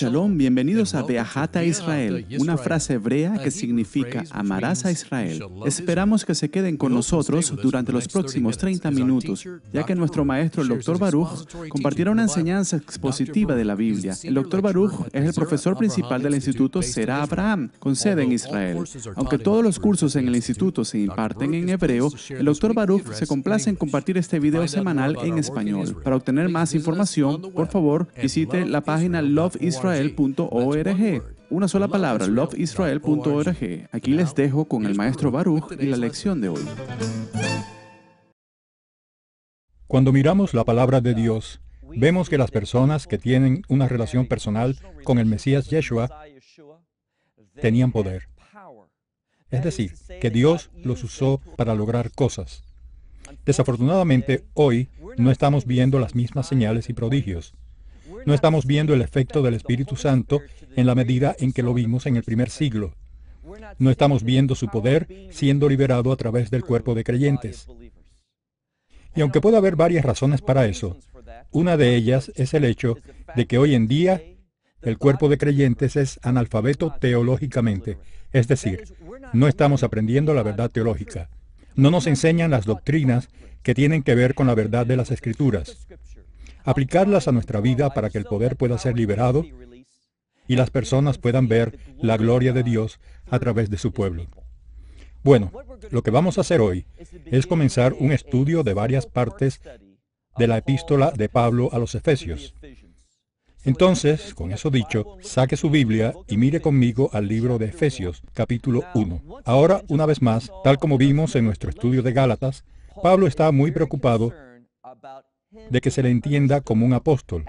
Shalom, bienvenidos a Beahat a Israel, una frase hebrea que significa amarás a Israel. Esperamos que se queden con nosotros durante los próximos 30 minutos, ya que nuestro maestro, el Dr. Baruch, compartirá una enseñanza expositiva de la Biblia. El Dr. Baruch es el profesor principal del Instituto Será Abraham, con sede en Israel. Aunque todos los cursos en el instituto se imparten en hebreo, el Dr. Baruch se complace en compartir este video semanal en español. Para obtener más información, por favor, visite la página Una sola palabra, loveisrael.org. Aquí les dejo con el maestro Baruch y la lección de hoy. Cuando miramos la palabra de Dios, vemos que las personas que tienen una relación personal con el Mesías Yeshua tenían poder. Es decir, que Dios los usó para lograr cosas. Desafortunadamente, hoy no estamos viendo las mismas señales y prodigios. No estamos viendo el efecto del Espíritu Santo en la medida en que lo vimos en el primer siglo. No estamos viendo su poder siendo liberado a través del cuerpo de creyentes. Y aunque puede haber varias razones para eso, una de ellas es el hecho de que hoy en día el cuerpo de creyentes es analfabeto teológicamente, es decir, no estamos aprendiendo la verdad teológica. No nos enseñan las doctrinas que tienen que ver con la verdad de las escrituras aplicarlas a nuestra vida para que el poder pueda ser liberado y las personas puedan ver la gloria de Dios a través de su pueblo. Bueno, lo que vamos a hacer hoy es comenzar un estudio de varias partes de la epístola de Pablo a los Efesios. Entonces, con eso dicho, saque su Biblia y mire conmigo al libro de Efesios, capítulo 1. Ahora, una vez más, tal como vimos en nuestro estudio de Gálatas, Pablo está muy preocupado de que se le entienda como un apóstol.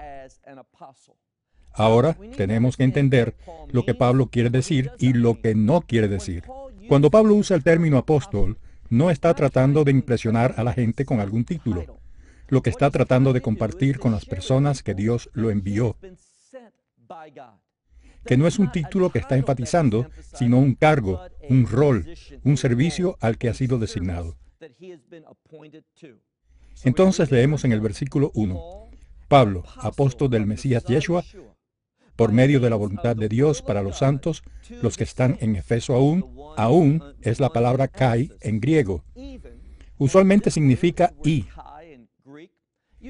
Ahora tenemos que entender lo que Pablo quiere decir y lo que no quiere decir. Cuando Pablo usa el término apóstol, no está tratando de impresionar a la gente con algún título. Lo que está tratando de compartir con las personas que Dios lo envió. Que no es un título que está enfatizando, sino un cargo, un rol, un servicio al que ha sido designado. Entonces leemos en el versículo 1, Pablo, apóstol del Mesías Yeshua, por medio de la voluntad de Dios para los santos, los que están en Efeso aún, aún es la palabra kai en griego. Usualmente significa y,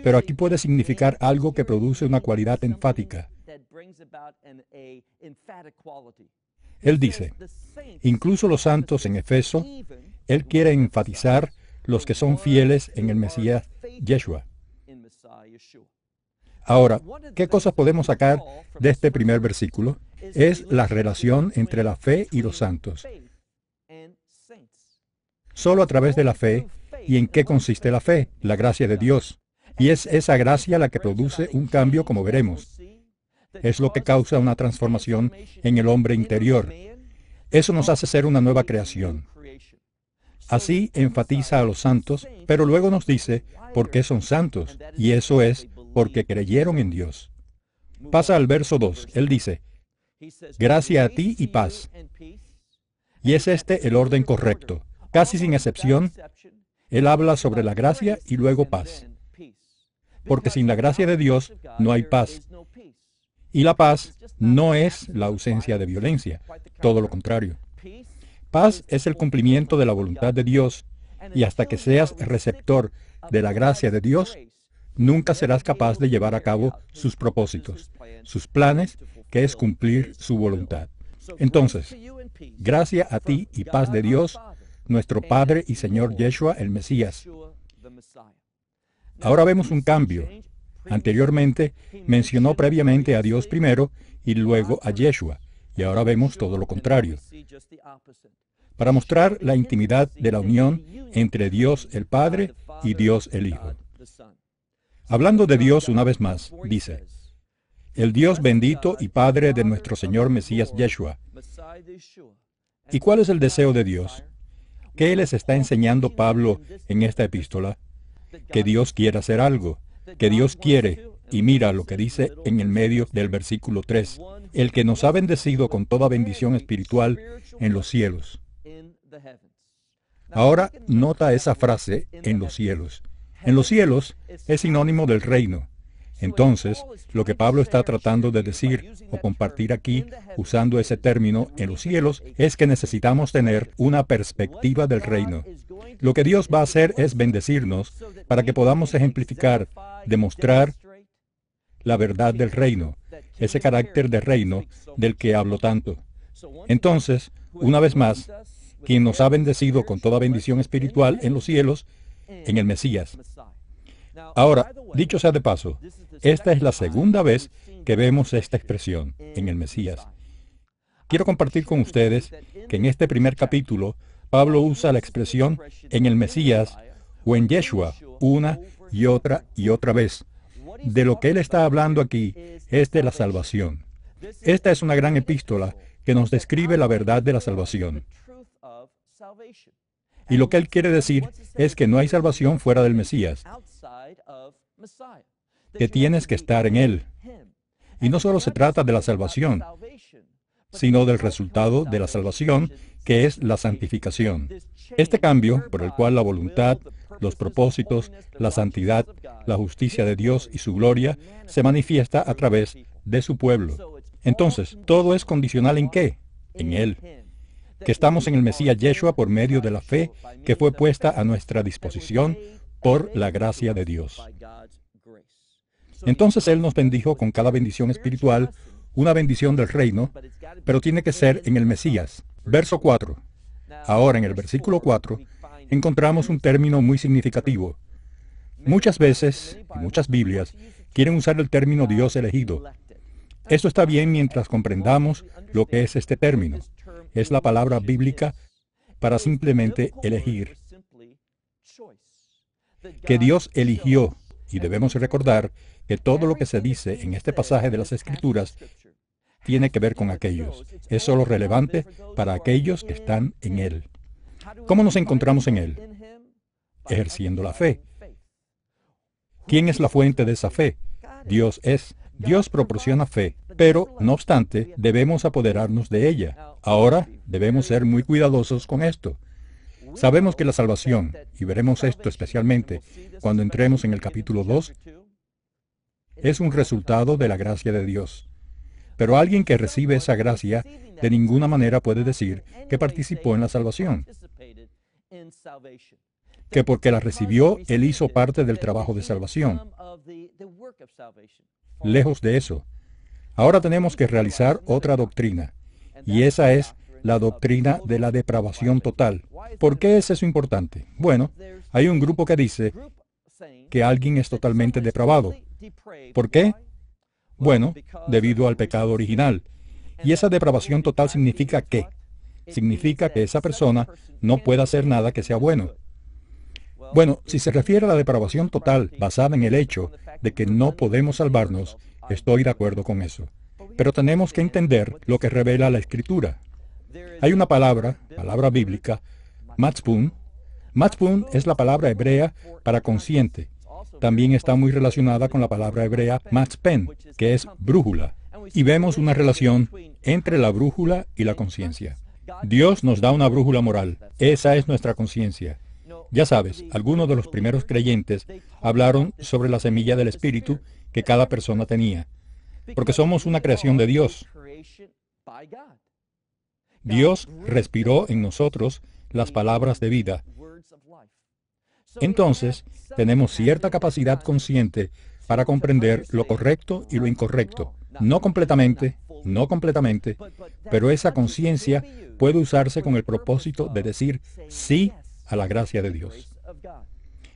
pero aquí puede significar algo que produce una cualidad enfática. Él dice, incluso los santos en Efeso, él quiere enfatizar los que son fieles en el Mesías Yeshua. Ahora, ¿qué cosas podemos sacar de este primer versículo? Es la relación entre la fe y los santos. Solo a través de la fe, ¿y en qué consiste la fe? La gracia de Dios. Y es esa gracia la que produce un cambio como veremos. Es lo que causa una transformación en el hombre interior. Eso nos hace ser una nueva creación. Así enfatiza a los santos, pero luego nos dice por qué son santos, y eso es porque creyeron en Dios. Pasa al verso 2, él dice, gracia a ti y paz. Y es este el orden correcto. Casi sin excepción, él habla sobre la gracia y luego paz. Porque sin la gracia de Dios no hay paz. Y la paz no es la ausencia de violencia, todo lo contrario. Paz es el cumplimiento de la voluntad de Dios y hasta que seas receptor de la gracia de Dios, nunca serás capaz de llevar a cabo sus propósitos, sus planes, que es cumplir su voluntad. Entonces, gracia a ti y paz de Dios, nuestro Padre y Señor Yeshua el Mesías. Ahora vemos un cambio. Anteriormente mencionó previamente a Dios primero y luego a Yeshua, y ahora vemos todo lo contrario para mostrar la intimidad de la unión entre Dios el Padre y Dios el Hijo. Hablando de Dios una vez más, dice, el Dios bendito y Padre de nuestro Señor Mesías Yeshua. ¿Y cuál es el deseo de Dios? ¿Qué les está enseñando Pablo en esta epístola? Que Dios quiere hacer algo, que Dios quiere, y mira lo que dice en el medio del versículo 3, el que nos ha bendecido con toda bendición espiritual en los cielos. Ahora nota esa frase en los cielos. En los cielos es sinónimo del reino. Entonces, lo que Pablo está tratando de decir o compartir aquí, usando ese término en los cielos, es que necesitamos tener una perspectiva del reino. Lo que Dios va a hacer es bendecirnos para que podamos ejemplificar, demostrar la verdad del reino, ese carácter de reino del que hablo tanto. Entonces, una vez más, quien nos ha bendecido con toda bendición espiritual en los cielos, en el Mesías. Ahora, dicho sea de paso, esta es la segunda vez que vemos esta expresión en el Mesías. Quiero compartir con ustedes que en este primer capítulo, Pablo usa la expresión en el Mesías o en Yeshua una y otra y otra vez. De lo que él está hablando aquí es de la salvación. Esta es una gran epístola que nos describe la verdad de la salvación. Y lo que él quiere decir es que no hay salvación fuera del Mesías, que tienes que estar en él. Y no solo se trata de la salvación, sino del resultado de la salvación, que es la santificación. Este cambio, por el cual la voluntad, los propósitos, la santidad, la justicia de Dios y su gloria se manifiesta a través de su pueblo. Entonces, todo es condicional en qué? En Él. Que estamos en el Mesías Yeshua por medio de la fe que fue puesta a nuestra disposición por la gracia de Dios. Entonces Él nos bendijo con cada bendición espiritual, una bendición del reino, pero tiene que ser en el Mesías. Verso 4. Ahora en el versículo 4 encontramos un término muy significativo. Muchas veces, muchas Biblias, quieren usar el término Dios elegido. Esto está bien mientras comprendamos lo que es este término. Es la palabra bíblica para simplemente elegir. Que Dios eligió, y debemos recordar que todo lo que se dice en este pasaje de las Escrituras tiene que ver con aquellos. Es solo relevante para aquellos que están en Él. ¿Cómo nos encontramos en Él? Ejerciendo la fe. ¿Quién es la fuente de esa fe? Dios es. Dios proporciona fe, pero, no obstante, debemos apoderarnos de ella. Ahora, debemos ser muy cuidadosos con esto. Sabemos que la salvación, y veremos esto especialmente cuando entremos en el capítulo 2, es un resultado de la gracia de Dios. Pero alguien que recibe esa gracia de ninguna manera puede decir que participó en la salvación. Que porque la recibió, él hizo parte del trabajo de salvación. Lejos de eso. Ahora tenemos que realizar otra doctrina. Y esa es la doctrina de la depravación total. ¿Por qué es eso importante? Bueno, hay un grupo que dice que alguien es totalmente depravado. ¿Por qué? Bueno, debido al pecado original. Y esa depravación total significa qué? Significa que esa persona no puede hacer nada que sea bueno. Bueno, si se refiere a la depravación total basada en el hecho de que no podemos salvarnos, estoy de acuerdo con eso. Pero tenemos que entender lo que revela la Escritura. Hay una palabra, palabra bíblica, matzpun. Matzpun es la palabra hebrea para consciente, también está muy relacionada con la palabra hebrea matzpen, que es brújula. Y vemos una relación entre la brújula y la conciencia. Dios nos da una brújula moral. Esa es nuestra conciencia. Ya sabes, algunos de los primeros creyentes hablaron sobre la semilla del Espíritu que cada persona tenía, porque somos una creación de Dios. Dios respiró en nosotros las palabras de vida. Entonces, tenemos cierta capacidad consciente para comprender lo correcto y lo incorrecto. No completamente, no completamente, pero esa conciencia puede usarse con el propósito de decir sí a la gracia de Dios.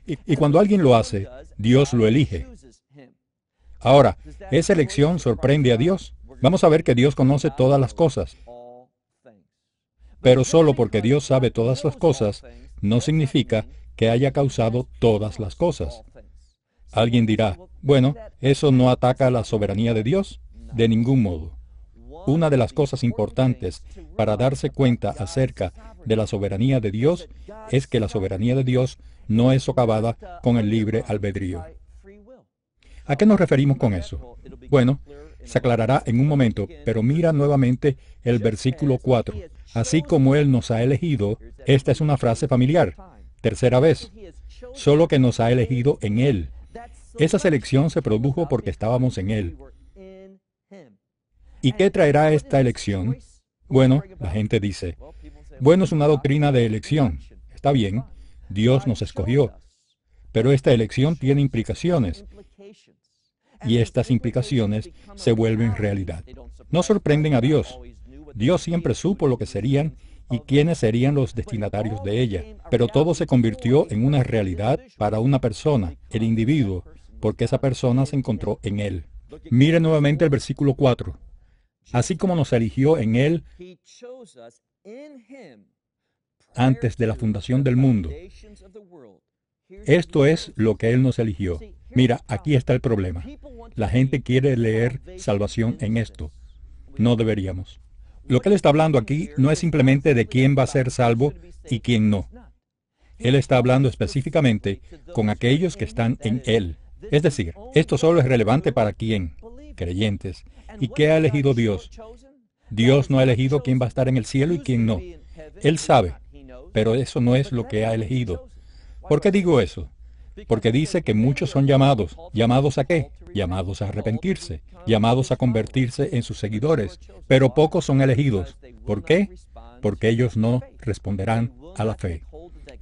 Y, cuando alguien lo hace, Dios lo elige. Ahora, ¿esa elección sorprende a Dios? Vamos a ver que Dios conoce todas las cosas. Pero solo porque Dios sabe todas las cosas, no significa que haya causado todas las cosas. Alguien dirá, bueno, ¿eso no ataca a la soberanía de Dios? De ningún modo. Una de las cosas importantes para darse cuenta acerca de la soberanía de Dios es que la soberanía de Dios no es socavada con el libre albedrío. ¿A qué nos referimos con eso? Bueno, se aclarará en un momento, pero mira nuevamente el versículo 4. Así como Él nos ha elegido, esta es una frase familiar tercera vez, solo que nos ha elegido en Él. Esa selección se produjo porque estábamos en Él. ¿Y qué traerá esta elección? Bueno, la gente dice, bueno, es una doctrina de elección. Está bien, Dios nos escogió. Pero esta elección tiene implicaciones. Y estas implicaciones se vuelven realidad. No sorprenden a Dios. Dios siempre supo lo que serían y quiénes serían los destinatarios de ella. Pero todo se convirtió en una realidad para una persona, el individuo, porque esa persona se encontró en Él. Mire nuevamente el versículo 4. Así como nos eligió en Él antes de la fundación del mundo. Esto es lo que Él nos eligió. Mira, aquí está el problema. La gente quiere leer salvación en esto. No deberíamos. Lo que Él está hablando aquí no es simplemente de quién va a ser salvo y quién no. Él está hablando específicamente con aquellos que están en Él. Es decir, esto solo es relevante para quién, creyentes. ¿Y qué ha elegido Dios? Dios no ha elegido quién va a estar en el cielo y quién no. Él sabe, pero eso no es lo que ha elegido. ¿Por qué digo eso? Porque dice que muchos son llamados. ¿Llamados a qué? Llamados a arrepentirse, llamados a convertirse en sus seguidores, pero pocos son elegidos. ¿Por qué? Porque ellos no responderán a la fe.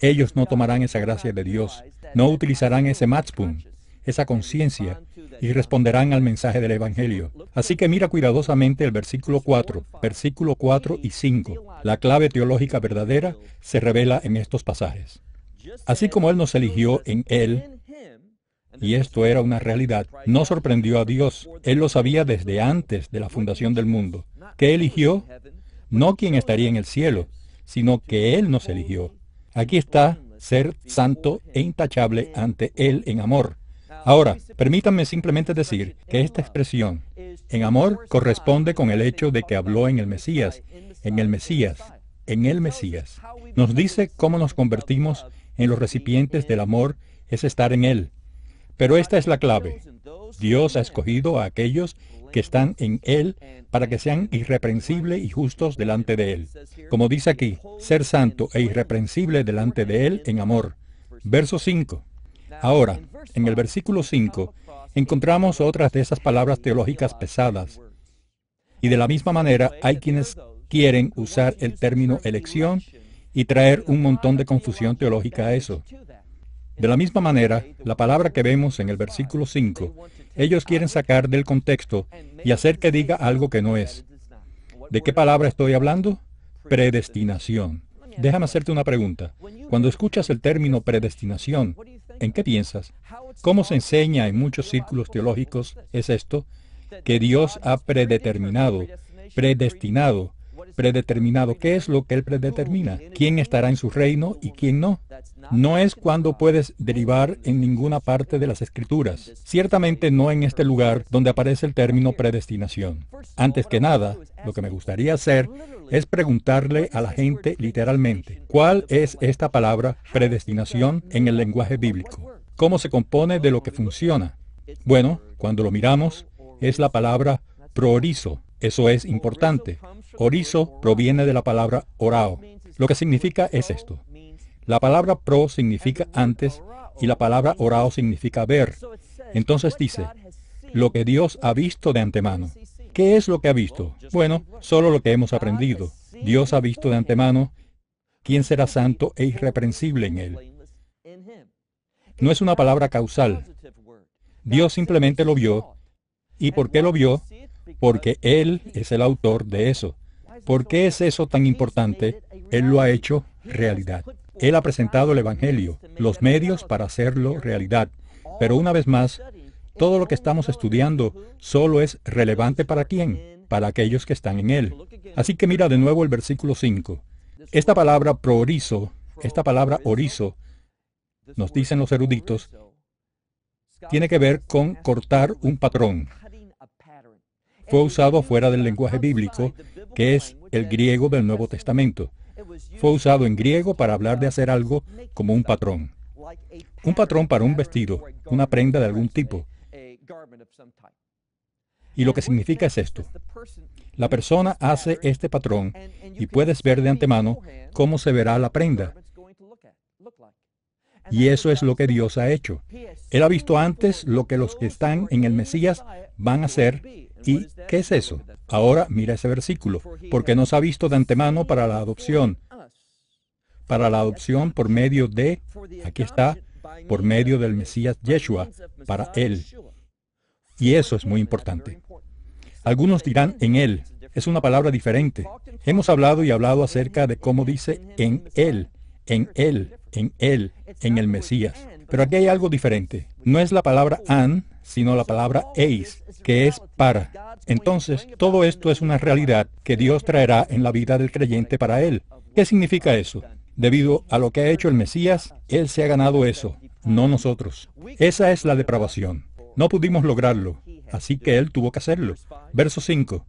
Ellos no tomarán esa gracia de Dios, no utilizarán ese matchpun, esa conciencia, y responderán al mensaje del Evangelio. Así que mira cuidadosamente el versículo 4, versículo 4 y 5. La clave teológica verdadera se revela en estos pasajes. Así como Él nos eligió en Él, y esto era una realidad, no sorprendió a Dios. Él lo sabía desde antes de la fundación del mundo. ¿Qué eligió? No quien estaría en el cielo, sino que Él nos eligió. Aquí está ser santo e intachable ante Él en amor. Ahora, permítanme simplemente decir que esta expresión, en amor, corresponde con el hecho de que habló en el Mesías, en el Mesías, en el Mesías. Nos dice cómo nos convertimos en los recipientes del amor es estar en Él. Pero esta es la clave. Dios ha escogido a aquellos que están en Él para que sean irreprensibles y justos delante de Él. Como dice aquí, ser santo e irreprensible delante de Él en amor. Verso 5. Ahora, en el versículo 5, encontramos otras de esas palabras teológicas pesadas. Y de la misma manera hay quienes quieren usar el término elección y traer un montón de confusión teológica a eso. De la misma manera, la palabra que vemos en el versículo 5, ellos quieren sacar del contexto y hacer que diga algo que no es. ¿De qué palabra estoy hablando? Predestinación. Déjame hacerte una pregunta. Cuando escuchas el término predestinación, ¿en qué piensas? ¿Cómo se enseña en muchos círculos teológicos es esto? Que Dios ha predeterminado, predestinado, predeterminado. ¿Qué es lo que Él predetermina? ¿Quién estará en su reino y quién no? No es cuando puedes derivar en ninguna parte de las escrituras. Ciertamente no en este lugar donde aparece el término predestinación. Antes que nada, lo que me gustaría hacer es preguntarle a la gente literalmente, ¿cuál es esta palabra predestinación en el lenguaje bíblico? ¿Cómo se compone de lo que funciona? Bueno, cuando lo miramos, es la palabra proorizo. Eso es importante. Orizo proviene de la palabra orao. Lo que significa es esto. La palabra pro significa antes y la palabra orao significa ver. Entonces dice, lo que Dios ha visto de antemano. ¿Qué es lo que ha visto? Bueno, solo lo que hemos aprendido. Dios ha visto de antemano quién será santo e irreprensible en él. No es una palabra causal. Dios simplemente lo vio. ¿Y por qué lo vio? Porque Él es el autor de eso. ¿Por qué es eso tan importante? Él lo ha hecho realidad. Él ha presentado el Evangelio, los medios para hacerlo realidad. Pero una vez más, todo lo que estamos estudiando solo es relevante para quién, para aquellos que están en Él. Así que mira de nuevo el versículo 5. Esta palabra proorizo, esta palabra orizo, nos dicen los eruditos, tiene que ver con cortar un patrón. Fue usado fuera del lenguaje bíblico que es el griego del Nuevo Testamento. Fue usado en griego para hablar de hacer algo como un patrón. Un patrón para un vestido, una prenda de algún tipo. Y lo que significa es esto. La persona hace este patrón y puedes ver de antemano cómo se verá la prenda. Y eso es lo que Dios ha hecho. Él ha visto antes lo que los que están en el Mesías van a hacer. ¿Y qué es eso? Ahora mira ese versículo. Porque nos ha visto de antemano para la adopción. Para la adopción por medio de, aquí está, por medio del Mesías Yeshua, para Él. Y eso es muy importante. Algunos dirán en Él. Es una palabra diferente. Hemos hablado y hablado acerca de cómo dice en Él, en Él, en Él, en el Mesías. Pero aquí hay algo diferente. No es la palabra an, sino la palabra eis, que es para. Entonces, todo esto es una realidad que Dios traerá en la vida del creyente para él. ¿Qué significa eso? Debido a lo que ha hecho el Mesías, Él se ha ganado eso, no nosotros. Esa es la depravación. No pudimos lograrlo, así que Él tuvo que hacerlo. Verso 5.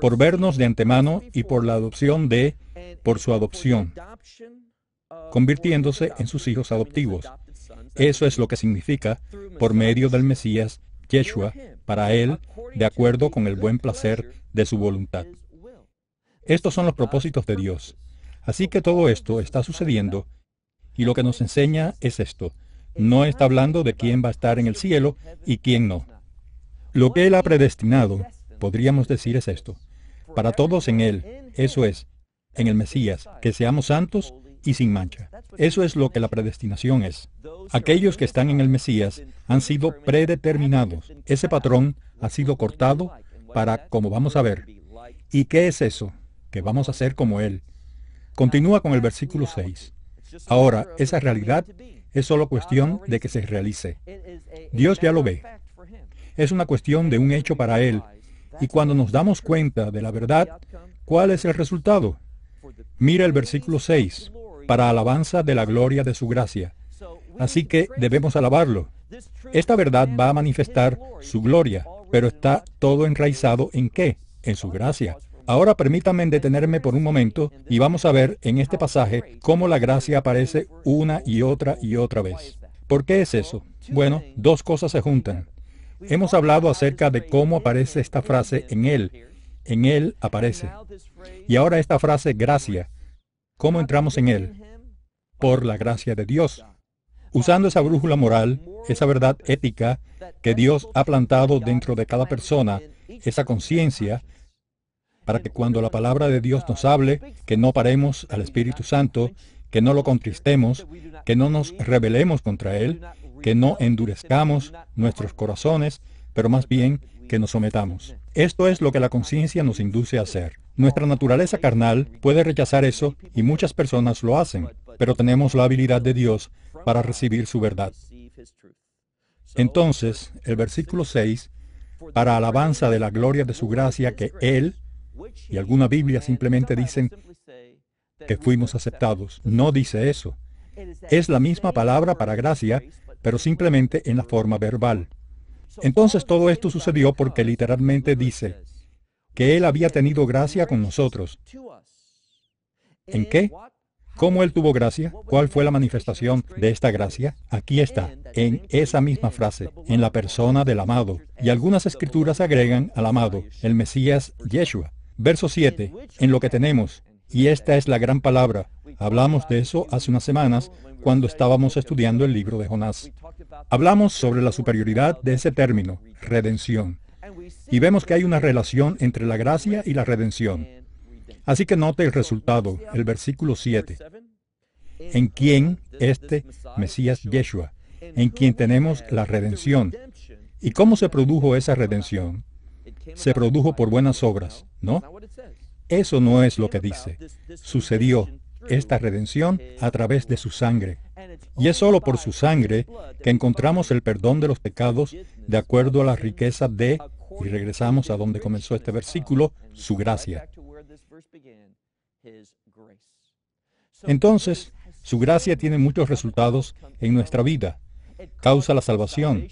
Por vernos de antemano y por la adopción de, por su adopción, convirtiéndose en sus hijos adoptivos. Eso es lo que significa por medio del Mesías, Yeshua, para Él, de acuerdo con el buen placer de su voluntad. Estos son los propósitos de Dios. Así que todo esto está sucediendo y lo que nos enseña es esto. No está hablando de quién va a estar en el cielo y quién no. Lo que Él ha predestinado, podríamos decir, es esto. Para todos en Él, eso es, en el Mesías, que seamos santos y sin mancha. Eso es lo que la predestinación es. Aquellos que están en el Mesías han sido predeterminados. Ese patrón ha sido cortado para, como vamos a ver. ¿Y qué es eso? Que vamos a ser como Él. Continúa con el versículo 6. Ahora, esa realidad es solo cuestión de que se realice. Dios ya lo ve. Es una cuestión de un hecho para Él. Y cuando nos damos cuenta de la verdad, ¿cuál es el resultado? Mira el versículo 6, para alabanza de la gloria de su gracia. Así que debemos alabarlo. Esta verdad va a manifestar su gloria, pero está todo enraizado en qué? En su gracia. Ahora permítanme detenerme por un momento y vamos a ver en este pasaje cómo la gracia aparece una y otra y otra vez. ¿Por qué es eso? Bueno, dos cosas se juntan. Hemos hablado acerca de cómo aparece esta frase en Él. En Él aparece. Y ahora esta frase gracia. ¿Cómo entramos en Él? Por la gracia de Dios. Usando esa brújula moral, esa verdad ética que Dios ha plantado dentro de cada persona, esa conciencia, para que cuando la palabra de Dios nos hable, que no paremos al Espíritu Santo, que no lo contristemos, que no nos rebelemos contra Él, que no endurezcamos nuestros corazones, pero más bien que nos sometamos. Esto es lo que la conciencia nos induce a hacer. Nuestra naturaleza carnal puede rechazar eso y muchas personas lo hacen, pero tenemos la habilidad de Dios para recibir su verdad. Entonces, el versículo 6, para alabanza de la gloria de su gracia que Él, y alguna Biblia simplemente dicen que fuimos aceptados. No dice eso. Es la misma palabra para gracia, pero simplemente en la forma verbal. Entonces todo esto sucedió porque literalmente dice que Él había tenido gracia con nosotros. ¿En qué? ¿Cómo Él tuvo gracia? ¿Cuál fue la manifestación de esta gracia? Aquí está, en esa misma frase, en la persona del amado. Y algunas escrituras agregan al amado, el Mesías Yeshua. Verso 7, en lo que tenemos, y esta es la gran palabra. Hablamos de eso hace unas semanas cuando estábamos estudiando el libro de Jonás. Hablamos sobre la superioridad de ese término, redención. Y vemos que hay una relación entre la gracia y la redención. Así que note el resultado, el versículo 7. En quien este Mesías Yeshua, en quien tenemos la redención. ¿Y cómo se produjo esa redención? se produjo por buenas obras, ¿no? Eso no es lo que dice. Sucedió esta redención a través de su sangre. Y es solo por su sangre que encontramos el perdón de los pecados de acuerdo a la riqueza de, y regresamos a donde comenzó este versículo, su gracia. Entonces, su gracia tiene muchos resultados en nuestra vida. Causa la salvación,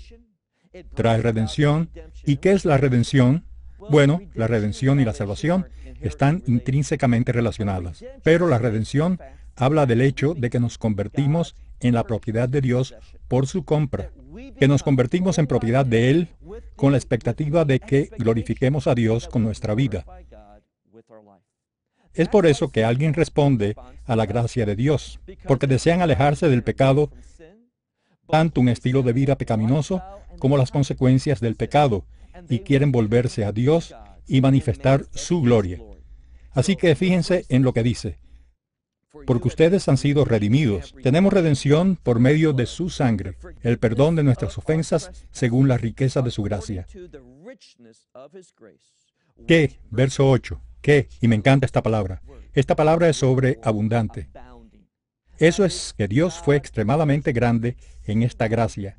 trae redención. ¿Y qué es la redención? Bueno, la redención y la salvación están intrínsecamente relacionadas, pero la redención habla del hecho de que nos convertimos en la propiedad de Dios por su compra, que nos convertimos en propiedad de Él con la expectativa de que glorifiquemos a Dios con nuestra vida. Es por eso que alguien responde a la gracia de Dios, porque desean alejarse del pecado tanto un estilo de vida pecaminoso como las consecuencias del pecado, y quieren volverse a Dios y manifestar su gloria. Así que fíjense en lo que dice. Porque ustedes han sido redimidos. Tenemos redención por medio de su sangre, el perdón de nuestras ofensas según la riqueza de su gracia. ¿Qué? Verso 8. ¿Qué? Y me encanta esta palabra. Esta palabra es sobre abundante. Eso es que Dios fue extremadamente grande en esta gracia.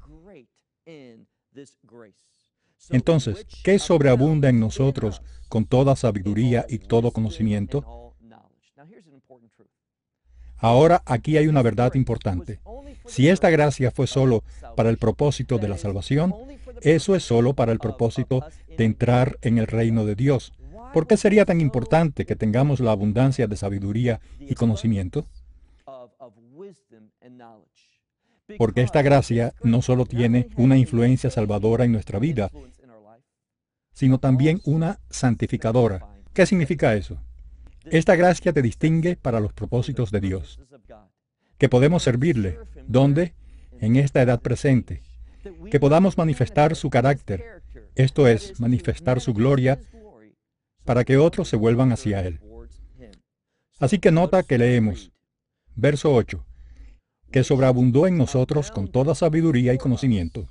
Entonces, ¿qué sobreabunda en nosotros con toda sabiduría y todo conocimiento? Ahora aquí hay una verdad importante. Si esta gracia fue solo para el propósito de la salvación, eso es solo para el propósito de entrar en el reino de Dios. ¿Por qué sería tan importante que tengamos la abundancia de sabiduría y conocimiento? Porque esta gracia no solo tiene una influencia salvadora en nuestra vida, sino también una santificadora. ¿Qué significa eso? Esta gracia te distingue para los propósitos de Dios, que podemos servirle, ¿dónde? En esta edad presente, que podamos manifestar su carácter, esto es, manifestar su gloria, para que otros se vuelvan hacia Él. Así que nota que leemos, verso 8, que sobreabundó en nosotros con toda sabiduría y conocimiento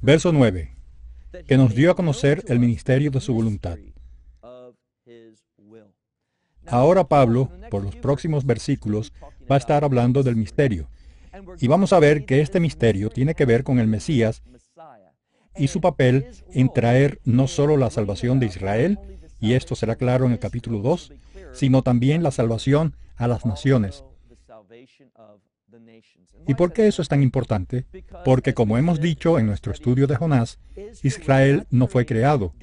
Verso 9. Que nos dio a conocer el ministerio de su voluntad. Ahora Pablo, por los próximos versículos, va a estar hablando del misterio. Y vamos a ver que este misterio tiene que ver con el Mesías y su papel en traer no solo la salvación de Israel, y esto será claro en el capítulo 2, sino también la salvación a las naciones. ¿Y por qué eso es tan importante? Porque como hemos dicho en nuestro estudio de Jonás, Israel no fue creado.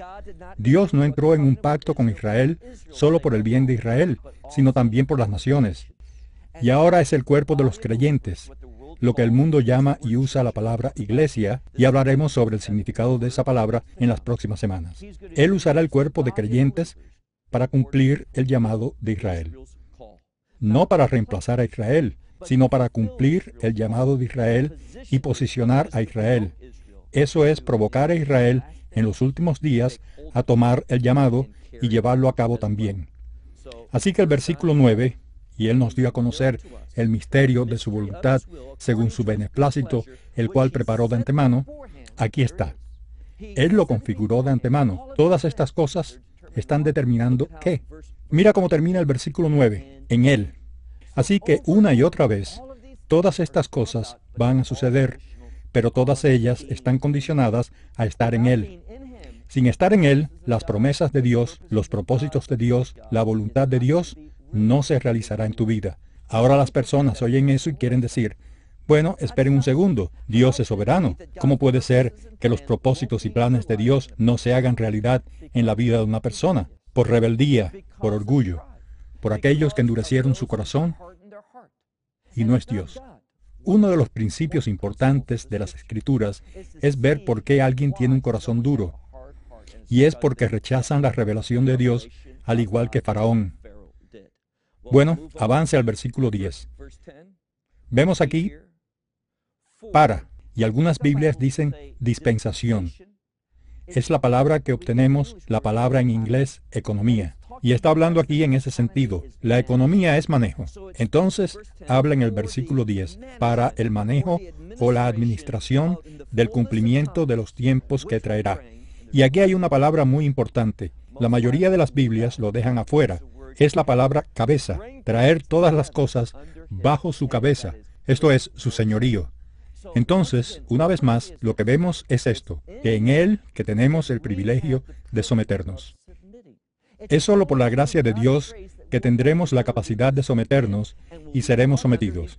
Dios no entró en un pacto con Israel solo por el bien de Israel, sino también por las naciones. Y ahora es el cuerpo de los creyentes, lo que el mundo llama y usa la palabra iglesia, y hablaremos sobre el significado de esa palabra en las próximas semanas. Él usará el cuerpo de creyentes para cumplir el llamado de Israel. No para reemplazar a Israel, sino para cumplir el llamado de Israel y posicionar a Israel. Eso es provocar a Israel en los últimos días a tomar el llamado y llevarlo a cabo también. Así que el versículo 9, y Él nos dio a conocer el misterio de su voluntad según su beneplácito, el cual preparó de antemano, aquí está. Él lo configuró de antemano. Todas estas cosas están determinando qué. Mira cómo termina el versículo 9. En Él, Así que una y otra vez, todas estas cosas van a suceder, pero todas ellas están condicionadas a estar en Él. Sin estar en Él, las promesas de Dios, los propósitos de Dios, la voluntad de Dios, no se realizará en tu vida. Ahora las personas oyen eso y quieren decir, bueno, esperen un segundo, Dios es soberano. ¿Cómo puede ser que los propósitos y planes de Dios no se hagan realidad en la vida de una persona? Por rebeldía, por orgullo, por aquellos que endurecieron su corazón y no es Dios. Uno de los principios importantes de las escrituras es ver por qué alguien tiene un corazón duro. Y es porque rechazan la revelación de Dios, al igual que Faraón. Bueno, avance al versículo 10. Vemos aquí para, y algunas Biblias dicen dispensación. Es la palabra que obtenemos, la palabra en inglés economía. Y está hablando aquí en ese sentido. La economía es manejo. Entonces, habla en el versículo 10, para el manejo o la administración del cumplimiento de los tiempos que traerá. Y aquí hay una palabra muy importante. La mayoría de las Biblias lo dejan afuera. Es la palabra cabeza, traer todas las cosas bajo su cabeza, esto es, su señorío. Entonces, una vez más, lo que vemos es esto, que en Él que tenemos el privilegio de someternos. Es solo por la gracia de Dios que tendremos la capacidad de someternos y seremos sometidos.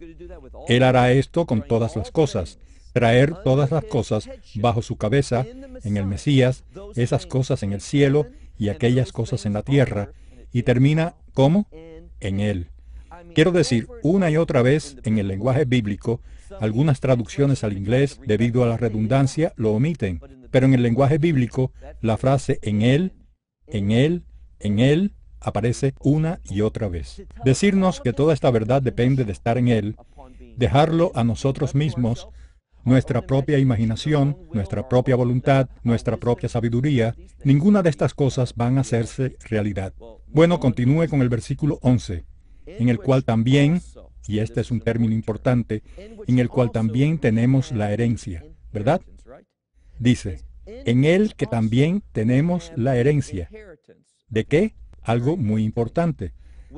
Él hará esto con todas las cosas, traer todas las cosas bajo su cabeza en el Mesías, esas cosas en el cielo y aquellas cosas en la tierra, y termina ¿cómo? En Él. Quiero decir, una y otra vez en el lenguaje bíblico, algunas traducciones al inglés, debido a la redundancia, lo omiten, pero en el lenguaje bíblico, la frase en Él, en Él, en Él aparece una y otra vez. Decirnos que toda esta verdad depende de estar en Él dejarlo a nosotros mismos, nuestra propia imaginación, nuestra propia voluntad, nuestra propia sabiduría, ninguna de estas cosas van a hacerse realidad. Bueno, continúe con el versículo 11, en el cual también, y este es un término importante, en el cual también tenemos la herencia, ¿verdad? Dice, en él que también tenemos la herencia. ¿De qué? Algo muy importante.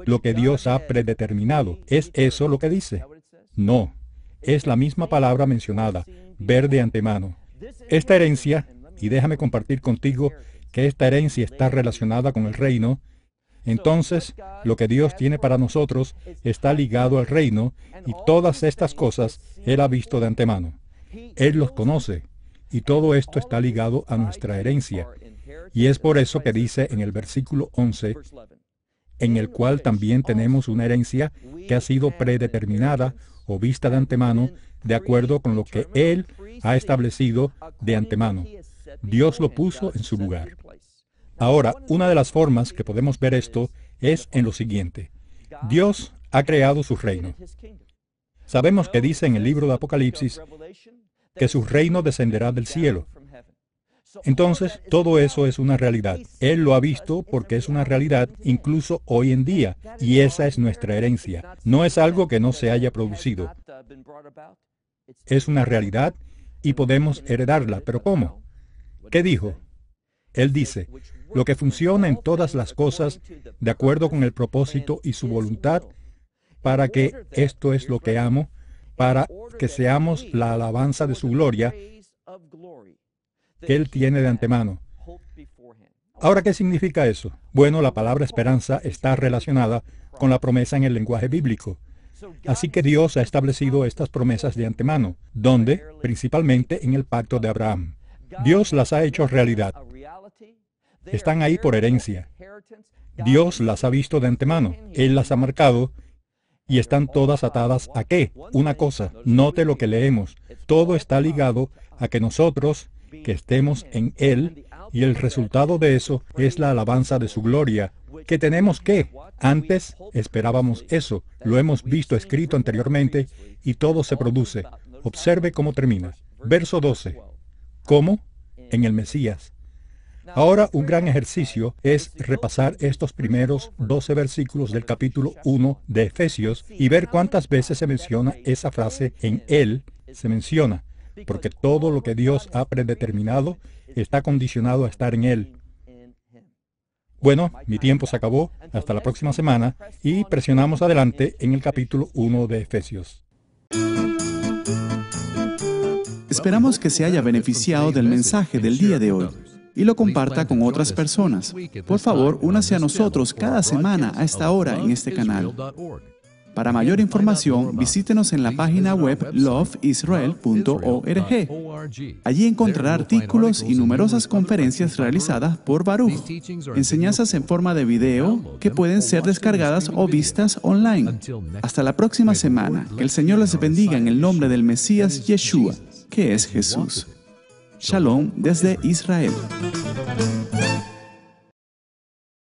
Lo que Dios ha predeterminado. ¿Es eso lo que dice? No. Es la misma palabra mencionada, ver de antemano. Esta herencia, y déjame compartir contigo que esta herencia está relacionada con el reino, entonces lo que Dios tiene para nosotros está ligado al reino y todas estas cosas Él ha visto de antemano. Él los conoce y todo esto está ligado a nuestra herencia. Y es por eso que dice en el versículo 11, en el cual también tenemos una herencia que ha sido predeterminada o vista de antemano de acuerdo con lo que Él ha establecido de antemano. Dios lo puso en su lugar. Ahora, una de las formas que podemos ver esto es en lo siguiente. Dios ha creado su reino. Sabemos que dice en el libro de Apocalipsis que su reino descenderá del cielo. Entonces, todo eso es una realidad. Él lo ha visto porque es una realidad incluso hoy en día, y esa es nuestra herencia. No es algo que no se haya producido. Es una realidad y podemos heredarla. ¿Pero cómo? ¿Qué dijo? Él dice, lo que funciona en todas las cosas de acuerdo con el propósito y su voluntad, para que esto es lo que amo, para que seamos la alabanza de su gloria que Él tiene de antemano. Ahora, ¿qué significa eso? Bueno, la palabra esperanza está relacionada con la promesa en el lenguaje bíblico. Así que Dios ha establecido estas promesas de antemano, donde, principalmente en el pacto de Abraham. Dios las ha hecho realidad. Están ahí por herencia. Dios las ha visto de antemano. Él las ha marcado y están todas atadas a qué? Una cosa, note lo que leemos. Todo está ligado a que nosotros, que estemos en Él, y el resultado de eso es la alabanza de su gloria. ¿Que tenemos qué? Antes esperábamos eso, lo hemos visto escrito anteriormente, y todo se produce. Observe cómo termina. Verso 12. ¿Cómo? En el Mesías. Ahora un gran ejercicio es repasar estos primeros 12 versículos del capítulo 1 de Efesios y ver cuántas veces se menciona esa frase en Él, se menciona, porque todo lo que Dios ha predeterminado está condicionado a estar en Él. Bueno, mi tiempo se acabó, hasta la próxima semana, y presionamos adelante en el capítulo 1 de Efesios. Esperamos que se haya beneficiado del mensaje del día de hoy y lo comparta con otras personas. Por favor, únase a nosotros cada semana a esta hora en este canal. Para mayor información, visítenos en la página web loveisrael.org. Allí encontrará artículos y numerosas conferencias realizadas por Baruch, enseñanzas en forma de video que pueden ser descargadas o vistas online. Hasta la próxima semana. Que el Señor les bendiga en el nombre del Mesías Yeshua, que es Jesús. Shalom desde Israel.